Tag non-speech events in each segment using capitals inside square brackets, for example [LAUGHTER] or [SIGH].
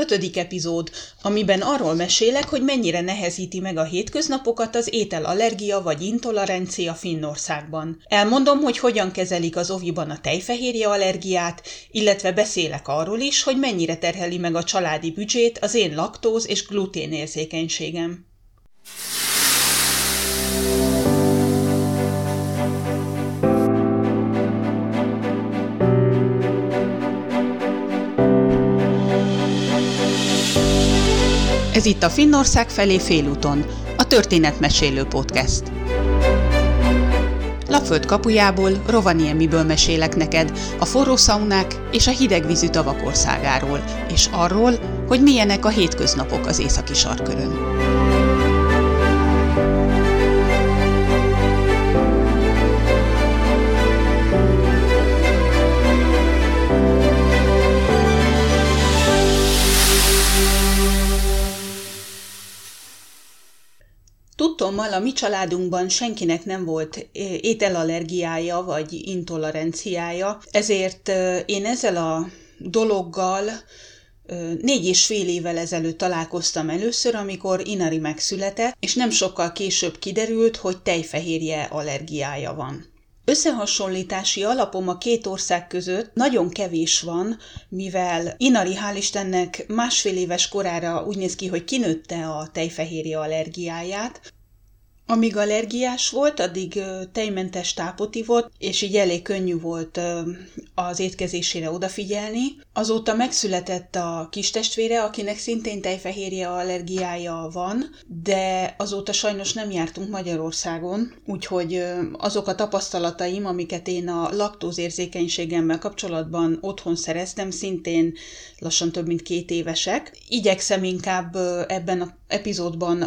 ötödik epizód, amiben arról mesélek, hogy mennyire nehezíti meg a hétköznapokat az ételallergia vagy intolerancia Finnországban. Elmondom, hogy hogyan kezelik az oviban a tejfehérje allergiát, illetve beszélek arról is, hogy mennyire terheli meg a családi büdzsét az én laktóz és gluténérzékenységem. Ez itt a Finnország felé félúton, a Történetmesélő Podcast. Lapföld kapujából, Rovaniemiből mesélek neked a forró szaunák és a hidegvízű tavak országáról, és arról, hogy milyenek a hétköznapok az északi sarkörön. Tudtommal a mi családunkban senkinek nem volt ételallergiája vagy intoleranciája, ezért én ezzel a dologgal négy és fél évvel ezelőtt találkoztam először, amikor Inari megszületett, és nem sokkal később kiderült, hogy tejfehérje allergiája van. Összehasonlítási alapom a két ország között nagyon kevés van, mivel Inari hál' Istennek másfél éves korára úgy néz ki, hogy kinőtte a tejfehérje allergiáját, amíg allergiás volt, addig tejmentes tápot ivott, és így elég könnyű volt az étkezésére odafigyelni. Azóta megszületett a kis testvére, akinek szintén tejfehérje allergiája van, de azóta sajnos nem jártunk Magyarországon, úgyhogy azok a tapasztalataim, amiket én a laktózérzékenységemmel kapcsolatban otthon szereztem, szintén lassan több mint két évesek. Igyekszem inkább ebben a epizódban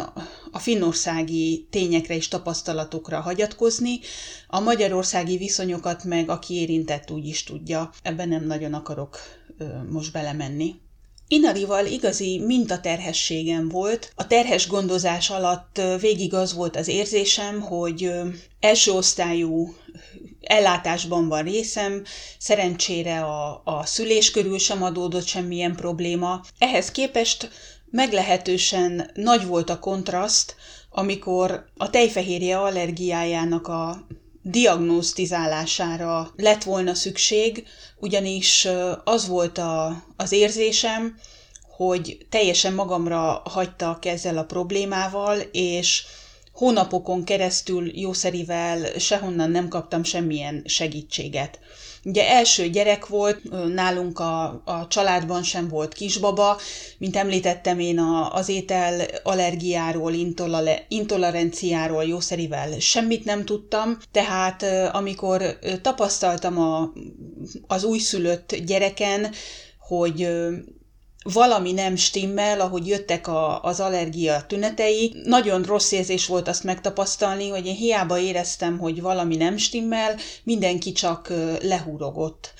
a finnországi tényekre és tapasztalatokra hagyatkozni, a magyarországi viszonyokat meg aki érintett úgy is tudja, ebben nem nagyon akarok most belemenni. Inarival igazi mintaterhességem volt. A terhes gondozás alatt végig az volt az érzésem, hogy első osztályú ellátásban van részem, szerencsére a, a szülés körül sem adódott semmilyen probléma. Ehhez képest meglehetősen nagy volt a kontraszt, amikor a tejfehérje allergiájának a diagnosztizálására lett volna szükség, ugyanis az volt a, az érzésem, hogy teljesen magamra hagytak ezzel a problémával, és hónapokon keresztül jószerivel sehonnan nem kaptam semmilyen segítséget. Ugye első gyerek volt, nálunk a, a családban sem volt kisbaba, mint említettem én a, az étel allergiáról, intoleranciáról jószerivel semmit nem tudtam, tehát amikor tapasztaltam a, az újszülött gyereken, hogy valami nem stimmel, ahogy jöttek a, az allergia tünetei. Nagyon rossz érzés volt azt megtapasztalni, hogy én hiába éreztem, hogy valami nem stimmel, mindenki csak lehúrogott.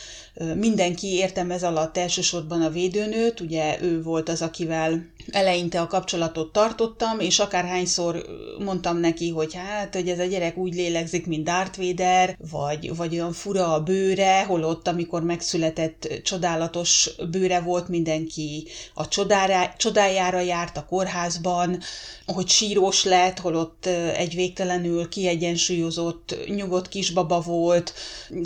Mindenki értem ez alatt elsősorban a védőnőt, ugye ő volt az, akivel eleinte a kapcsolatot tartottam, és akárhányszor mondtam neki, hogy hát, hogy ez a gyerek úgy lélegzik, mint Darth Vader, vagy, vagy olyan fura a bőre, holott amikor megszületett csodálatos bőre volt, mindenki a csodára, csodájára járt a kórházban, hogy sírós lett, holott egy végtelenül kiegyensúlyozott, nyugodt kisbaba volt,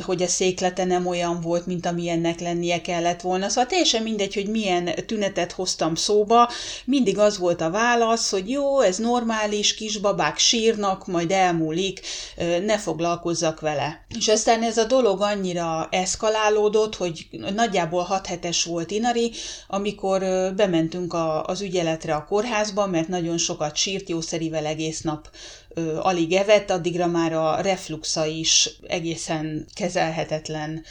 hogy a széklete nem olyan volt, mint amilyennek lennie kellett volna. Szóval teljesen mindegy, hogy milyen tünetet hoztam szóba, mindig az volt a válasz, hogy jó, ez normális, kisbabák sírnak, majd elmúlik, ne foglalkozzak vele. És aztán ez a dolog annyira eszkalálódott, hogy nagyjából 6 hetes volt Inari, amikor bementünk a, az ügyeletre a kórházba, mert nagyon sokat sírt, jószerivel egész nap alig evett, addigra már a refluxa is egészen kezelhetetlen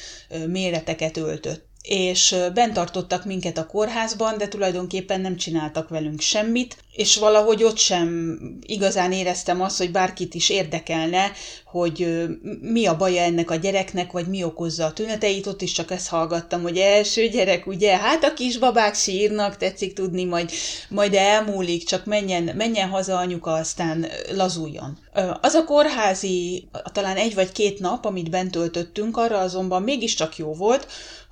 méreteket öltött és bent tartottak minket a kórházban, de tulajdonképpen nem csináltak velünk semmit, és valahogy ott sem igazán éreztem azt, hogy bárkit is érdekelne, hogy mi a baja ennek a gyereknek, vagy mi okozza a tüneteit, ott is csak ezt hallgattam, hogy első gyerek, ugye, hát a kisbabák sírnak, tetszik tudni, majd, majd elmúlik, csak menjen, menjen haza anyuka, aztán lazuljon. Az a kórházi, talán egy vagy két nap, amit bent töltöttünk, arra azonban mégiscsak jó volt,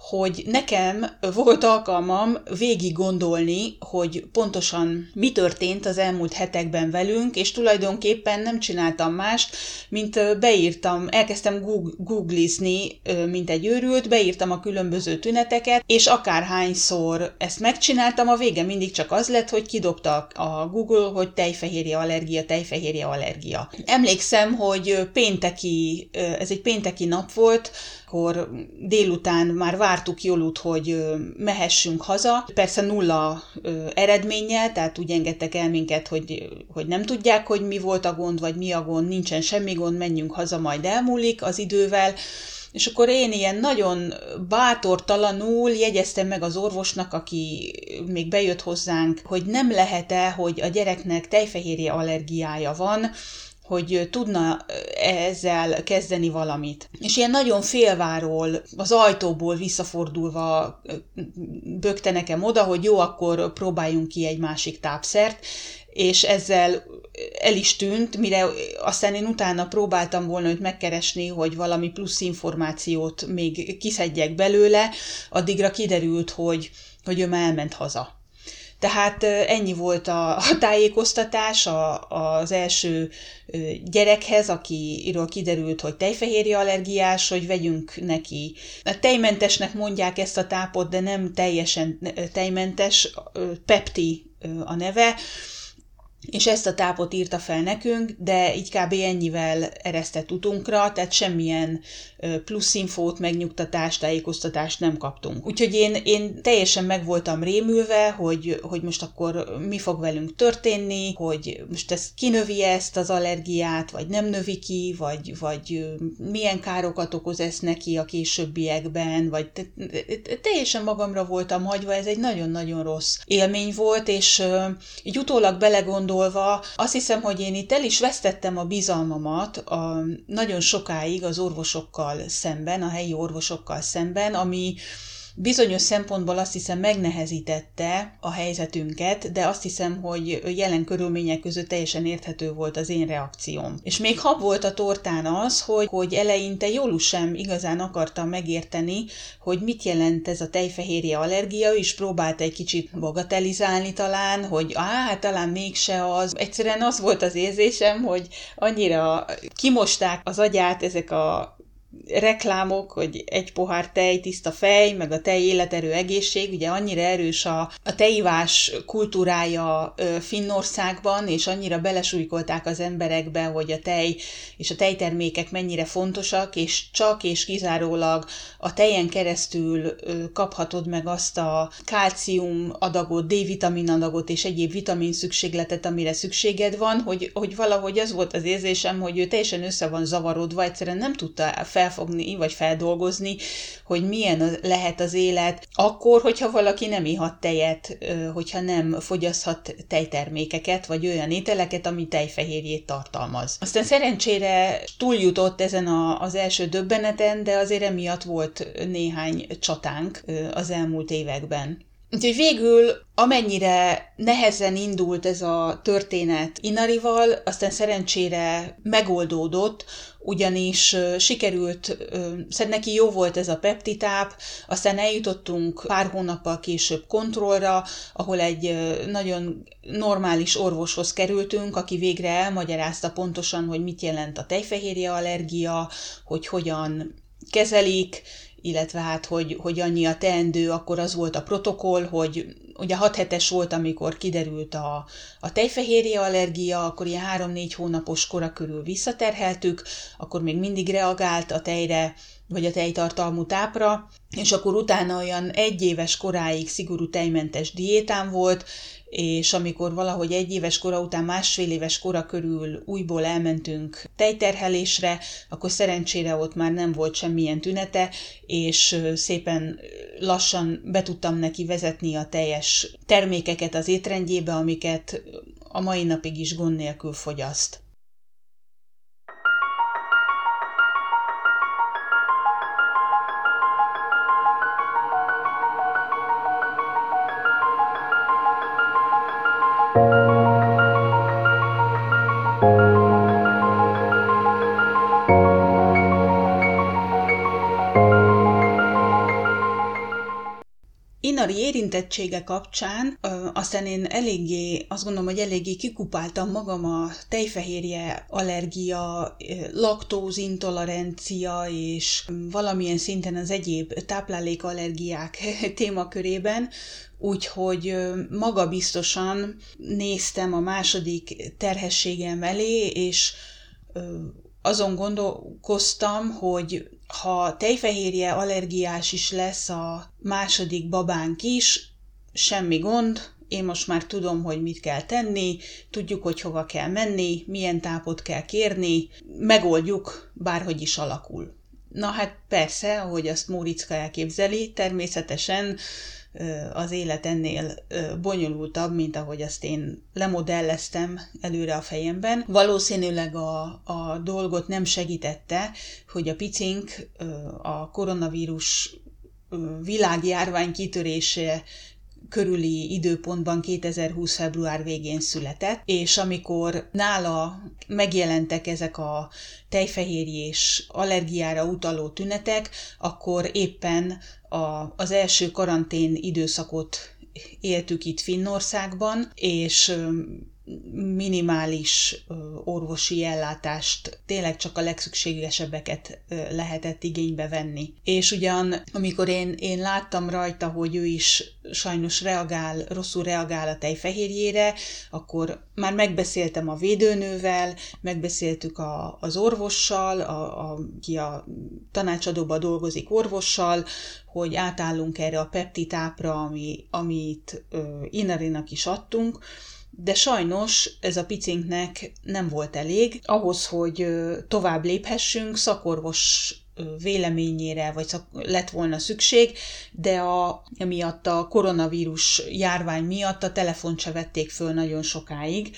hogy nekem volt alkalmam végig gondolni, hogy pontosan mi történt az elmúlt hetekben velünk, és tulajdonképpen nem csináltam mást, mint beírtam, elkezdtem googlizni, mint egy őrült, beírtam a különböző tüneteket, és akárhányszor ezt megcsináltam, a vége mindig csak az lett, hogy kidobta a Google, hogy tejfehérje allergia, tejfehérje allergia. Emlékszem, hogy pénteki, ez egy pénteki nap volt, akkor délután már vártuk Jolut, hogy mehessünk haza. Persze nulla eredménnyel, tehát úgy engedtek el minket, hogy, hogy nem tudják, hogy mi volt a gond, vagy mi a gond, nincsen semmi gond, menjünk haza, majd elmúlik az idővel. És akkor én ilyen nagyon bátortalanul jegyeztem meg az orvosnak, aki még bejött hozzánk, hogy nem lehet-e, hogy a gyereknek tejfehérje allergiája van, hogy tudna ezzel kezdeni valamit. És ilyen nagyon félváról, az ajtóból visszafordulva bökte nekem oda, hogy jó, akkor próbáljunk ki egy másik tápszert, és ezzel el is tűnt, mire aztán én utána próbáltam volna őt megkeresni, hogy valami plusz információt még kiszedjek belőle, addigra kiderült, hogy, hogy ő már elment haza. Tehát ennyi volt a, a tájékoztatás a, az első gyerekhez, akiről kiderült, hogy tejfehérje allergiás, hogy vegyünk neki. A tejmentesnek mondják ezt a tápot, de nem teljesen tejmentes, Pepti a neve, és ezt a tápot írta fel nekünk, de így kb. ennyivel eresztett utunkra, tehát semmilyen plusz infót, megnyugtatást, tájékoztatást nem kaptunk. Úgyhogy én, én teljesen meg voltam rémülve, hogy, hogy most akkor mi fog velünk történni, hogy most ez kinövi ezt az allergiát, vagy nem növi ki, vagy, vagy milyen károkat okoz ez neki a későbbiekben, vagy teljesen magamra voltam hagyva, ez egy nagyon-nagyon rossz élmény volt, és így utólag belegondolva azt hiszem, hogy én itt el is vesztettem a bizalmamat a, nagyon sokáig az orvosokkal szemben, a helyi orvosokkal szemben, ami bizonyos szempontból azt hiszem megnehezítette a helyzetünket, de azt hiszem, hogy jelen körülmények között teljesen érthető volt az én reakcióm. És még hab volt a tortán az, hogy, hogy eleinte Jólus sem igazán akarta megérteni, hogy mit jelent ez a tejfehérje allergia, és próbált egy kicsit bagatelizálni talán, hogy á, hát talán mégse az. Egyszerűen az volt az érzésem, hogy annyira kimosták az agyát ezek a reklámok, hogy egy pohár tej, tiszta fej, meg a tej életerő egészség, ugye annyira erős a, a tejivás kultúrája Finnországban, és annyira belesújkolták az emberekbe, hogy a tej és a tejtermékek mennyire fontosak, és csak és kizárólag a tejen keresztül kaphatod meg azt a kálcium adagot, D-vitamin adagot és egyéb vitamin szükségletet, amire szükséged van, hogy, hogy valahogy az volt az érzésem, hogy ő teljesen össze van zavarodva, egyszerűen nem tudta fel felfogni, vagy feldolgozni, hogy milyen lehet az élet akkor, hogyha valaki nem ihat tejet, hogyha nem fogyaszthat tejtermékeket, vagy olyan ételeket, ami tejfehérjét tartalmaz. Aztán szerencsére túljutott ezen a, az első döbbeneten, de azért emiatt volt néhány csatánk az elmúlt években. Úgyhogy végül, amennyire nehezen indult ez a történet Inarival, aztán szerencsére megoldódott, ugyanis sikerült, szerintem neki jó volt ez a peptitáp, aztán eljutottunk pár hónappal később kontrollra, ahol egy nagyon normális orvoshoz kerültünk, aki végre elmagyarázta pontosan, hogy mit jelent a tejfehérje allergia, hogy hogyan kezelik, illetve hát, hogy, hogy annyi a teendő, akkor az volt a protokoll, hogy ugye 6 hetes volt, amikor kiderült a, a tejfehérje allergia, akkor ilyen 3-4 hónapos kora körül visszaterheltük, akkor még mindig reagált a tejre, vagy a tejtartalmú tápra, és akkor utána olyan egy éves koráig szigorú tejmentes diétán volt, és amikor valahogy egy éves kora után, másfél éves kora körül újból elmentünk tejterhelésre, akkor szerencsére ott már nem volt semmilyen tünete, és szépen lassan be tudtam neki vezetni a teljes termékeket az étrendjébe, amiket a mai napig is gond nélkül fogyaszt. Érintettsége kapcsán aztán én eléggé, azt gondolom, hogy eléggé kikupáltam magam a tejfehérje allergia, laktózintolerancia és valamilyen szinten az egyéb táplálékallergiák [LAUGHS] témakörében, úgyhogy magabiztosan néztem a második terhességem elé, és azon gondolkoztam, hogy ha tejfehérje allergiás is lesz a második babánk is, semmi gond, én most már tudom, hogy mit kell tenni, tudjuk, hogy hova kell menni, milyen tápot kell kérni, megoldjuk, bárhogy is alakul. Na hát persze, ahogy azt Móriczka elképzeli, természetesen az élet ennél bonyolultabb, mint ahogy azt én lemodelleztem előre a fejemben. Valószínűleg a, a dolgot nem segítette, hogy a picink a koronavírus világjárvány kitörése körüli időpontban 2020. február végén született, és amikor nála megjelentek ezek a tejfehérjés allergiára utaló tünetek, akkor éppen a, az első karantén időszakot éltük itt Finnországban, és minimális orvosi ellátást tényleg csak a legszükségesebbeket lehetett igénybe venni. És ugyan, amikor én, én láttam rajta, hogy ő is sajnos reagál, rosszul reagál a tejfehérjére, akkor már megbeszéltem a védőnővel, megbeszéltük a, az orvossal, a, a, ki a tanácsadóba dolgozik orvossal, hogy átállunk erre a peptitápra, ami, amit ö, Inarinak is adtunk, de sajnos ez a picinknek nem volt elég. Ahhoz, hogy tovább léphessünk, szakorvos véleményére, vagy szak, lett volna szükség, de a, emiatt a koronavírus járvány miatt a telefont se vették föl nagyon sokáig,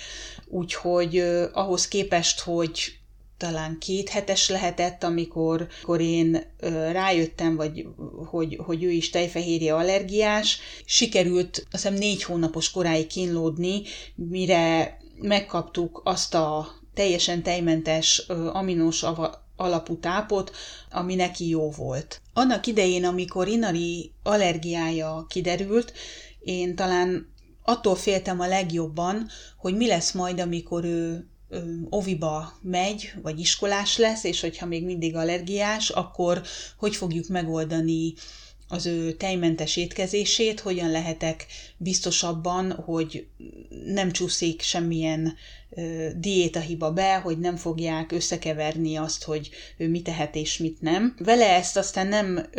úgyhogy ahhoz képest, hogy talán két hetes lehetett, amikor, amikor én rájöttem, vagy hogy, hogy ő is tejfehérje allergiás. Sikerült azt hiszem négy hónapos koráig kínlódni, mire megkaptuk azt a teljesen tejmentes aminos alapú tápot, ami neki jó volt. Annak idején, amikor Inari allergiája kiderült, én talán attól féltem a legjobban, hogy mi lesz majd, amikor ő oviba megy, vagy iskolás lesz, és hogyha még mindig allergiás, akkor hogy fogjuk megoldani az ő tejmentes étkezését, hogyan lehetek biztosabban, hogy nem csúszik semmilyen diétahiba be, hogy nem fogják összekeverni azt, hogy ő mit tehet és mit nem. Vele ezt aztán nem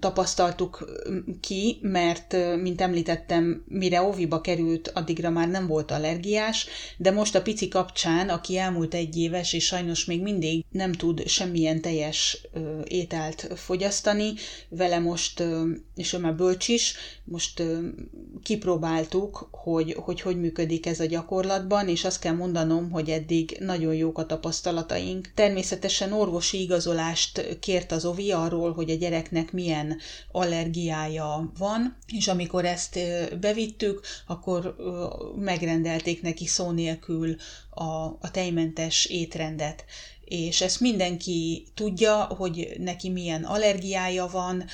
tapasztaltuk ki, mert, mint említettem, mire óviba került, addigra már nem volt allergiás, de most a pici kapcsán, aki elmúlt egy éves, és sajnos még mindig nem tud semmilyen teljes ételt fogyasztani, vele most, és ő már bölcs is, most kipróbáltuk, hogy, hogy hogy működik ez a gyakorlatban, és azt kell mondanom, hogy eddig nagyon jók a tapasztalataink. Természetesen orvosi igazolást kért az OVI arról, hogy a gyereknek milyen allergiája van, és amikor ezt bevittük, akkor megrendelték neki szó nélkül a, a tejmentes étrendet és ezt mindenki tudja, hogy neki milyen allergiája van,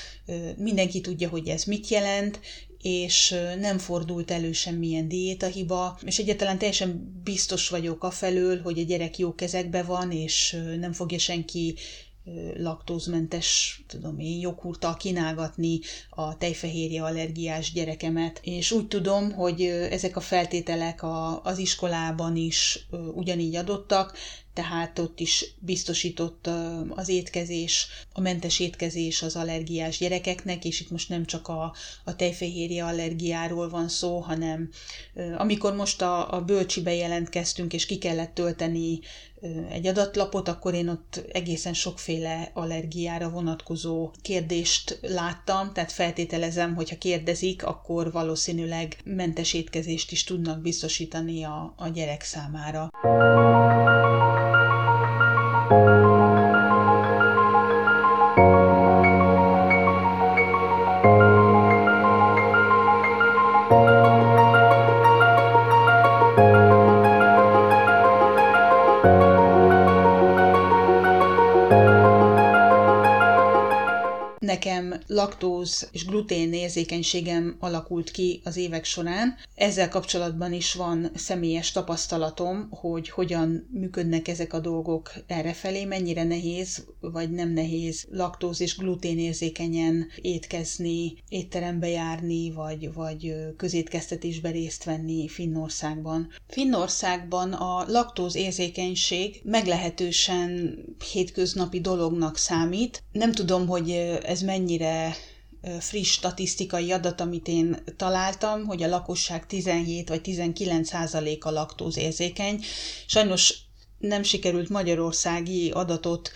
mindenki tudja, hogy ez mit jelent, és nem fordult elő semmilyen diétahiba, és egyáltalán teljesen biztos vagyok afelől, hogy a gyerek jó kezekbe van, és nem fogja senki laktózmentes, tudom én, joghurttal kínálgatni a tejfehérje allergiás gyerekemet. És úgy tudom, hogy ezek a feltételek a, az iskolában is ugyanígy adottak, tehát ott is biztosított az étkezés, a mentes étkezés az allergiás gyerekeknek, és itt most nem csak a, a tejfehérje allergiáról van szó, hanem amikor most a, a bölcsibe jelentkeztünk, és ki kellett tölteni egy adatlapot, akkor én ott egészen sokféle allergiára vonatkozó kérdést láttam, tehát feltételezem, hogy ha kérdezik, akkor valószínűleg mentes étkezést is tudnak biztosítani a, a gyerek számára. nekem laktóz és glutén érzékenységem alakult ki az évek során, ezzel kapcsolatban is van személyes tapasztalatom, hogy hogyan működnek ezek a dolgok errefelé, mennyire nehéz vagy nem nehéz laktóz és glutén érzékenyen étkezni, étterembe járni, vagy, vagy közétkeztetésbe részt venni Finnországban. Finnországban a laktóz érzékenység meglehetősen hétköznapi dolognak számít. Nem tudom, hogy ez mennyire friss statisztikai adat, amit én találtam, hogy a lakosság 17 vagy 19% a laktóz érzékeny. Sajnos nem sikerült magyarországi adatot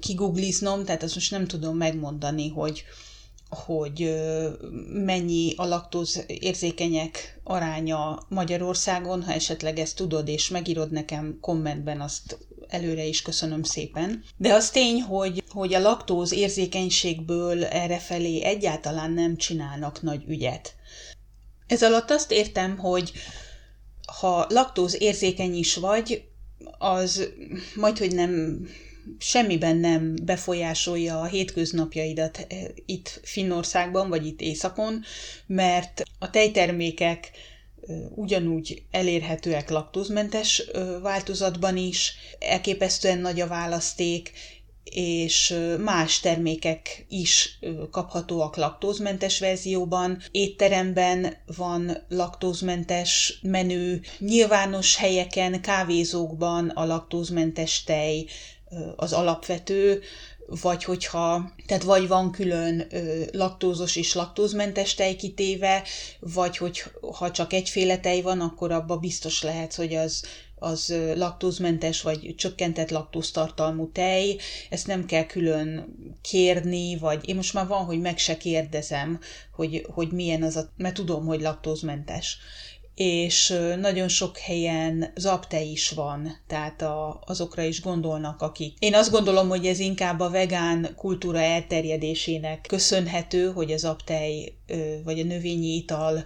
kigugliznom, tehát azt most nem tudom megmondani, hogy, hogy mennyi a laktóz érzékenyek aránya Magyarországon, ha esetleg ezt tudod és megírod nekem kommentben, azt előre is köszönöm szépen. De az tény, hogy, hogy a laktóz érzékenységből errefelé egyáltalán nem csinálnak nagy ügyet. Ez alatt azt értem, hogy ha laktóz érzékeny is vagy, az majd, hogy nem semmiben nem befolyásolja a hétköznapjaidat eh, itt Finnországban, vagy itt Északon, mert a tejtermékek ugyanúgy elérhetőek laktózmentes változatban is, elképesztően nagy a választék, és más termékek is kaphatóak laktózmentes verzióban. Étteremben van laktózmentes menü, nyilvános helyeken, kávézókban a laktózmentes tej az alapvető, vagy hogyha, tehát vagy van külön ö, laktózos és laktózmentes tej kitéve, vagy hogy ha csak egyféle tej van, akkor abba biztos lehet, hogy az az laktózmentes vagy csökkentett laktóztartalmú tej, ezt nem kell külön kérni, vagy én most már van, hogy meg se kérdezem, hogy, hogy milyen az a, mert tudom, hogy laktózmentes és nagyon sok helyen zapte is van, tehát a, azokra is gondolnak, akik. Én azt gondolom, hogy ez inkább a vegán kultúra elterjedésének köszönhető, hogy az aptej vagy a növényi ital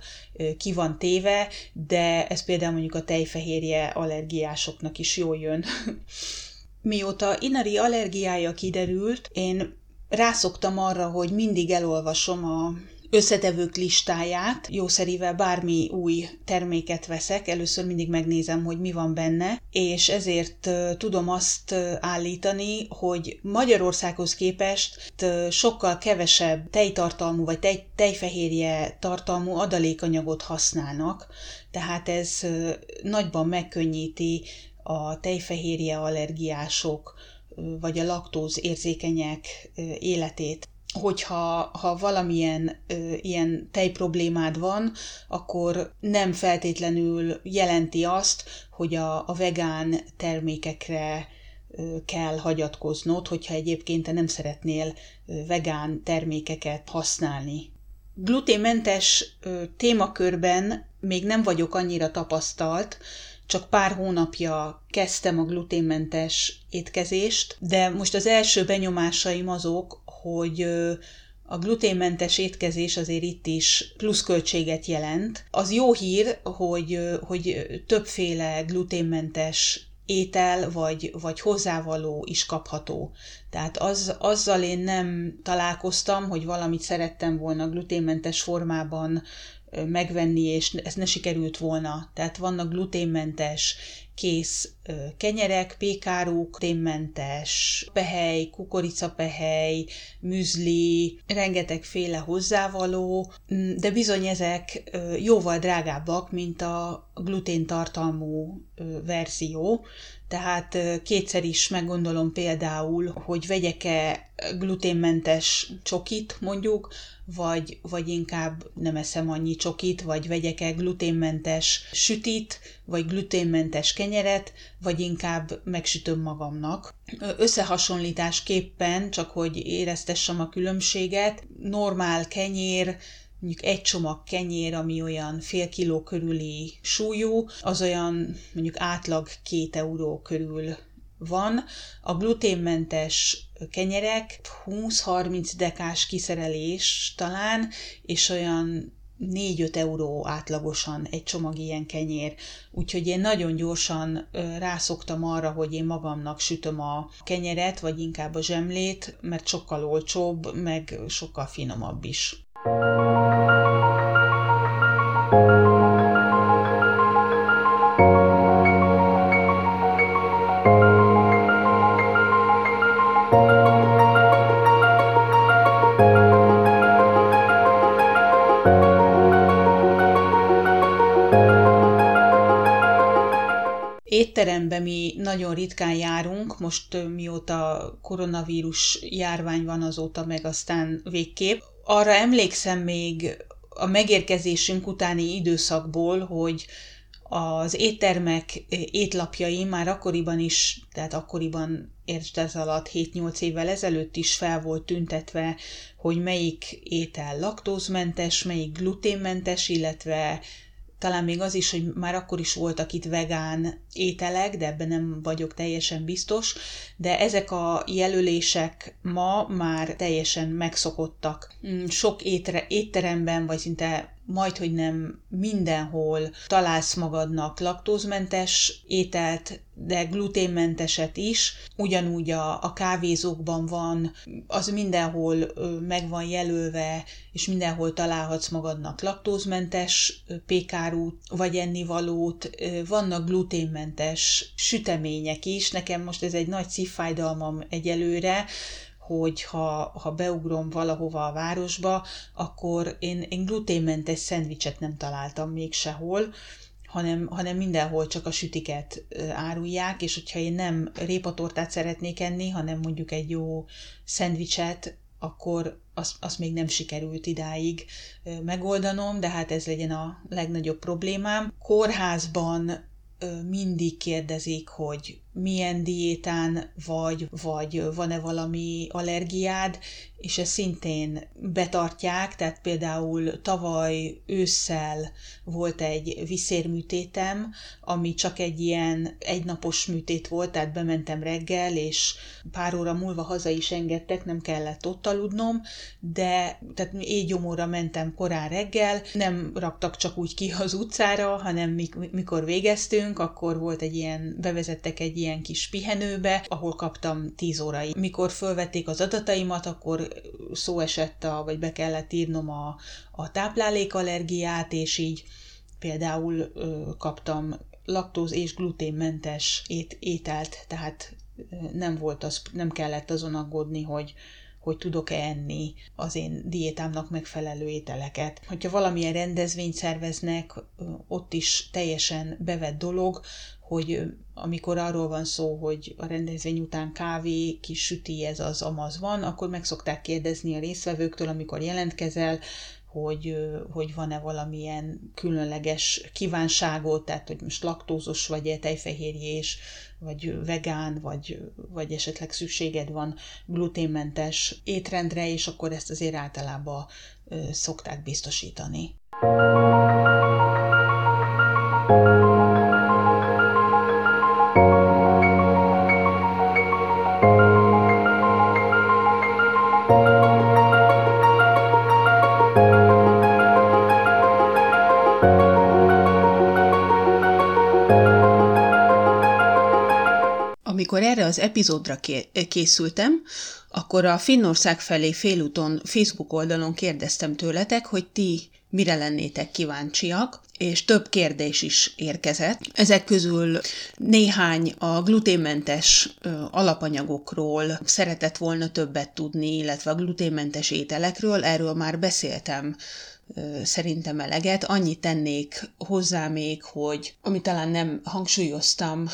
ki van téve, de ez például mondjuk a tejfehérje allergiásoknak is jól jön. [LAUGHS] Mióta Inari allergiája kiderült, én rászoktam arra, hogy mindig elolvasom a összetevők listáját, jószerivel bármi új terméket veszek, először mindig megnézem, hogy mi van benne, és ezért tudom azt állítani, hogy Magyarországhoz képest sokkal kevesebb tejtartalmú vagy tej, tejfehérje tartalmú adalékanyagot használnak, tehát ez nagyban megkönnyíti a tejfehérje allergiások vagy a laktóz érzékenyek életét hogyha ha valamilyen ö, ilyen tejproblémád van, akkor nem feltétlenül jelenti azt, hogy a, a vegán termékekre ö, kell hagyatkoznod, hogyha egyébként te nem szeretnél ö, vegán termékeket használni. Gluténmentes ö, témakörben még nem vagyok annyira tapasztalt, csak pár hónapja kezdtem a gluténmentes étkezést, de most az első benyomásaim azok, hogy a gluténmentes étkezés azért itt is pluszköltséget jelent. Az jó hír, hogy, hogy többféle gluténmentes étel vagy, vagy hozzávaló is kapható. Tehát az, azzal én nem találkoztam, hogy valamit szerettem volna gluténmentes formában megvenni, és ez ne sikerült volna. Tehát vannak gluténmentes kész kenyerek, pékáruk, gluténmentes pehely, kukoricapehely, műzli, rengetegféle hozzávaló, de bizony ezek jóval drágábbak, mint a gluténtartalmú verzió, tehát kétszer is meggondolom például, hogy vegyek-e gluténmentes csokit mondjuk, vagy, vagy inkább nem eszem annyi csokit, vagy vegyek-e gluténmentes sütit, vagy gluténmentes kenyeret, vagy inkább megsütöm magamnak. Összehasonlításképpen, csak hogy éreztessem a különbséget, normál kenyér, mondjuk egy csomag kenyér, ami olyan fél kiló körüli súlyú, az olyan mondjuk átlag két euró körül van. A gluténmentes kenyerek 20-30 dekás kiszerelés talán, és olyan 4-5 euró átlagosan egy csomag ilyen kenyér. Úgyhogy én nagyon gyorsan rászoktam arra, hogy én magamnak sütöm a kenyeret, vagy inkább a zsemlét, mert sokkal olcsóbb, meg sokkal finomabb is. Étterembe mi nagyon ritkán járunk, most mióta koronavírus járvány van azóta, meg aztán végképp. Arra emlékszem még a megérkezésünk utáni időszakból, hogy az éttermek étlapjai már akkoriban is, tehát akkoriban értsd ez alatt 7-8 évvel ezelőtt is fel volt tüntetve, hogy melyik étel laktózmentes, melyik gluténmentes, illetve talán még az is, hogy már akkor is voltak itt vegán ételek, de ebben nem vagyok teljesen biztos, de ezek a jelölések ma már teljesen megszokottak. Mm, sok étre, étteremben, vagy szinte majd, hogy nem mindenhol találsz magadnak laktózmentes ételt, de gluténmenteset is. Ugyanúgy a, a kávézókban van, az mindenhol meg van jelölve, és mindenhol találhatsz magadnak laktózmentes pékárút, vagy ennivalót. Vannak gluténmentes sütemények is. Nekem most ez egy nagy szívfájdalmam egyelőre, hogy ha, ha beugrom valahova a városba, akkor én, én gluténmentes szendvicset nem találtam még sehol, hanem, hanem mindenhol csak a sütiket árulják, és hogyha én nem répatortát szeretnék enni, hanem mondjuk egy jó szendvicset, akkor azt, azt még nem sikerült idáig megoldanom, de hát ez legyen a legnagyobb problémám. Kórházban mindig kérdezik, hogy milyen diétán vagy, vagy van-e valami allergiád, és ezt szintén betartják, tehát például tavaly ősszel volt egy viszérműtétem, ami csak egy ilyen egynapos műtét volt, tehát bementem reggel, és pár óra múlva haza is engedtek, nem kellett ott aludnom, de tehát éjgyomóra mentem korán reggel, nem raktak csak úgy ki az utcára, hanem mikor végeztünk, akkor volt egy ilyen, bevezettek egy ilyen kis pihenőbe, ahol kaptam 10 órai. Mikor fölvették az adataimat, akkor szó esett, a, vagy be kellett írnom a, a táplálékallergiát, és így például ö, kaptam laktóz és gluténmentes ét, ételt, tehát nem volt az, nem kellett azon aggódni, hogy, hogy tudok-e enni az én diétámnak megfelelő ételeket. Hogyha valamilyen rendezvényt szerveznek, ott is teljesen bevett dolog, hogy amikor arról van szó, hogy a rendezvény után kávé, kis süti, ez az amaz van, akkor meg szokták kérdezni a résztvevőktől, amikor jelentkezel, hogy, hogy van-e valamilyen különleges kívánságot, tehát hogy most laktózos vagy-e, tejfehérjés, vagy vegán, vagy, vagy esetleg szükséged van gluténmentes étrendre, és akkor ezt azért általában szokták biztosítani. Amikor az epizódra készültem, akkor a Finnország felé félúton Facebook oldalon kérdeztem tőletek, hogy ti mire lennétek kíváncsiak, és több kérdés is érkezett. Ezek közül néhány a gluténmentes alapanyagokról szeretett volna többet tudni, illetve a gluténmentes ételekről, erről már beszéltem szerintem eleget. Annyit tennék hozzá még, hogy ami talán nem hangsúlyoztam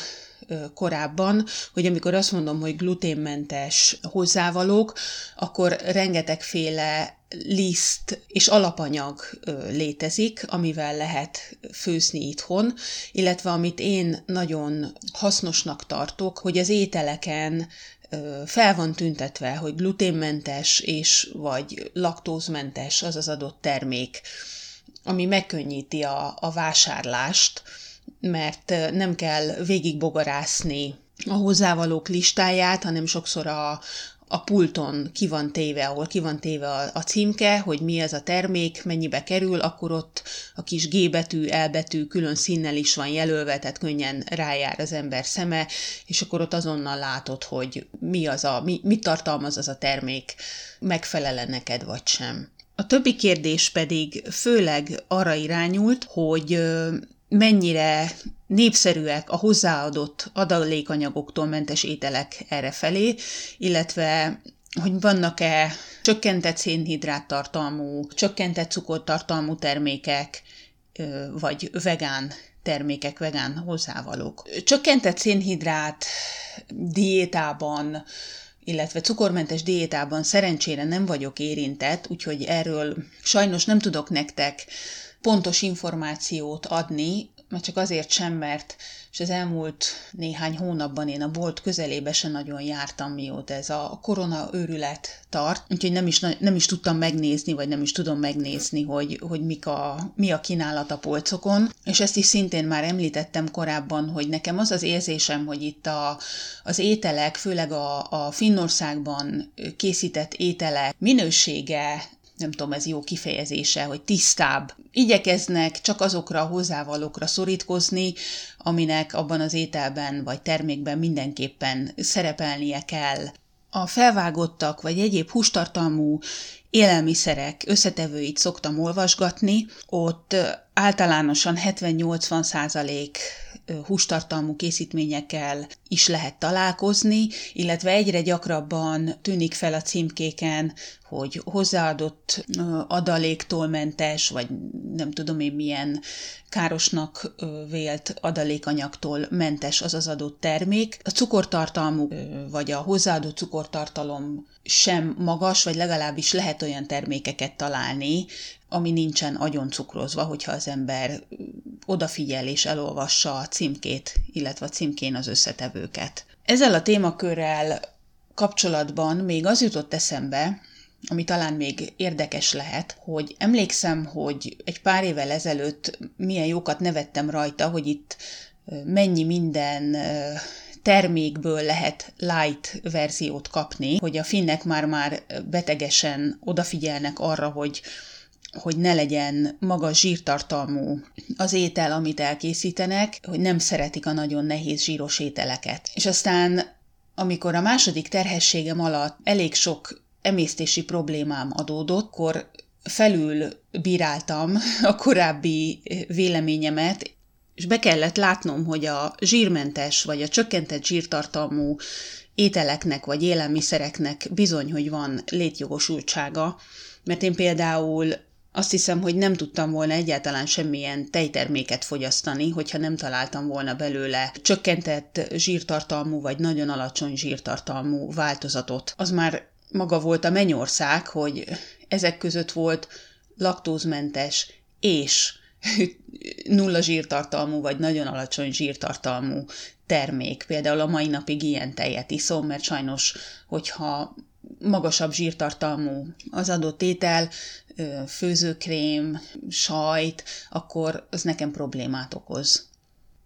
korábban, hogy amikor azt mondom, hogy gluténmentes hozzávalók, akkor rengetegféle liszt és alapanyag létezik, amivel lehet főzni itthon, illetve amit én nagyon hasznosnak tartok, hogy az ételeken fel van tüntetve, hogy gluténmentes és vagy laktózmentes az az adott termék, ami megkönnyíti a, a vásárlást, mert nem kell végigbogarászni a hozzávalók listáját, hanem sokszor a, a pulton ki van téve, ahol ki van téve a, a címke, hogy mi ez a termék, mennyibe kerül, akkor ott a kis G betű, L betű külön színnel is van jelölve, tehát könnyen rájár az ember szeme, és akkor ott azonnal látod, hogy mi az a, mi, mit tartalmaz az a termék, megfelele neked vagy sem. A többi kérdés pedig főleg arra irányult, hogy mennyire népszerűek a hozzáadott adalékanyagoktól mentes ételek erre felé, illetve hogy vannak-e csökkentett szénhidrát tartalmú, csökkentett cukortartalmú termékek, vagy vegán termékek, vegán hozzávalók. Csökkentett szénhidrát diétában, illetve cukormentes diétában szerencsére nem vagyok érintett, úgyhogy erről sajnos nem tudok nektek pontos információt adni, mert csak azért sem, mert és az elmúlt néhány hónapban én a bolt közelébe se nagyon jártam, mióta ez a korona őrület tart, úgyhogy nem is, nem is tudtam megnézni, vagy nem is tudom megnézni, hogy, hogy mik a, mi a kínálat a polcokon, és ezt is szintén már említettem korábban, hogy nekem az az érzésem, hogy itt a, az ételek, főleg a, a Finnországban készített ételek minősége nem tudom, ez jó kifejezése, hogy tisztább. Igyekeznek csak azokra a hozzávalókra szorítkozni, aminek abban az ételben vagy termékben mindenképpen szerepelnie kell. A felvágottak vagy egyéb hústartalmú élelmiszerek összetevőit szoktam olvasgatni, ott általánosan 70-80 százalék hústartalmú készítményekkel is lehet találkozni, illetve egyre gyakrabban tűnik fel a címkéken, hogy hozzáadott adaléktól mentes, vagy nem tudom én milyen károsnak vélt adalékanyagtól mentes az az adott termék. A cukortartalmú, vagy a hozzáadott cukortartalom sem magas, vagy legalábbis lehet olyan termékeket találni, ami nincsen agyon cukrozva, hogyha az ember odafigyel és elolvassa a címkét, illetve a címkén az összetevőket. Ezzel a témakörrel kapcsolatban még az jutott eszembe, ami talán még érdekes lehet, hogy emlékszem, hogy egy pár évvel ezelőtt milyen jókat nevettem rajta, hogy itt mennyi minden termékből lehet light verziót kapni, hogy a finnek már-már betegesen odafigyelnek arra, hogy hogy ne legyen magas zsírtartalmú az étel, amit elkészítenek, hogy nem szeretik a nagyon nehéz zsíros ételeket. És aztán, amikor a második terhességem alatt elég sok emésztési problémám adódott, akkor felül bíráltam a korábbi véleményemet, és be kellett látnom, hogy a zsírmentes vagy a csökkentett zsírtartalmú ételeknek vagy élelmiszereknek bizony, hogy van létjogosultsága, mert én például azt hiszem, hogy nem tudtam volna egyáltalán semmilyen tejterméket fogyasztani, hogyha nem találtam volna belőle csökkentett zsírtartalmú vagy nagyon alacsony zsírtartalmú változatot. Az már maga volt a mennyország, hogy ezek között volt laktózmentes és [LAUGHS] nulla zsírtartalmú vagy nagyon alacsony zsírtartalmú termék. Például a mai napig ilyen tejet iszom, mert sajnos, hogyha magasabb zsírtartalmú az adott étel, főzőkrém, sajt, akkor az nekem problémát okoz.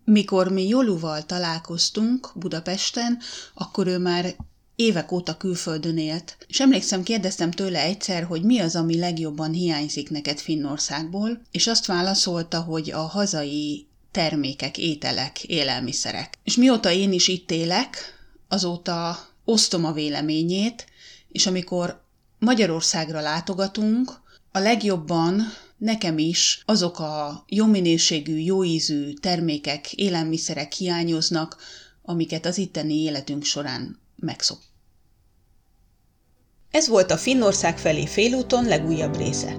Mikor mi Joluval találkoztunk Budapesten, akkor ő már évek óta külföldön élt, és emlékszem, kérdeztem tőle egyszer, hogy mi az, ami legjobban hiányzik neked Finnországból, és azt válaszolta, hogy a hazai termékek, ételek, élelmiszerek. És mióta én is itt élek, azóta osztom a véleményét, és amikor Magyarországra látogatunk, a legjobban nekem is azok a jó minőségű, jó ízű termékek, élelmiszerek hiányoznak, amiket az itteni életünk során megszok. Ez volt a Finnország felé félúton legújabb része.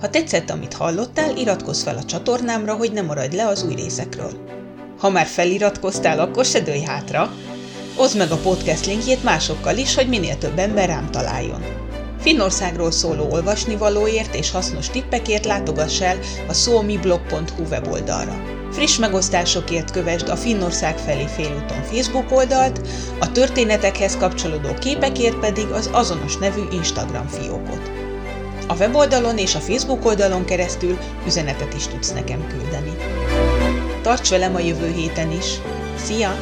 Ha tetszett, amit hallottál, iratkozz fel a csatornámra, hogy ne maradj le az új részekről. Ha már feliratkoztál, akkor se dőj hátra, Oszd meg a podcast linkjét másokkal is, hogy minél több ember rám találjon. Finnországról szóló olvasnivalóért és hasznos tippekért látogass el a szómiblog.hu weboldalra. Friss megosztásokért kövesd a Finnország felé félúton Facebook oldalt, a történetekhez kapcsolódó képekért pedig az azonos nevű Instagram fiókot. A weboldalon és a Facebook oldalon keresztül üzenetet is tudsz nekem küldeni. Tarts velem a jövő héten is! Szia!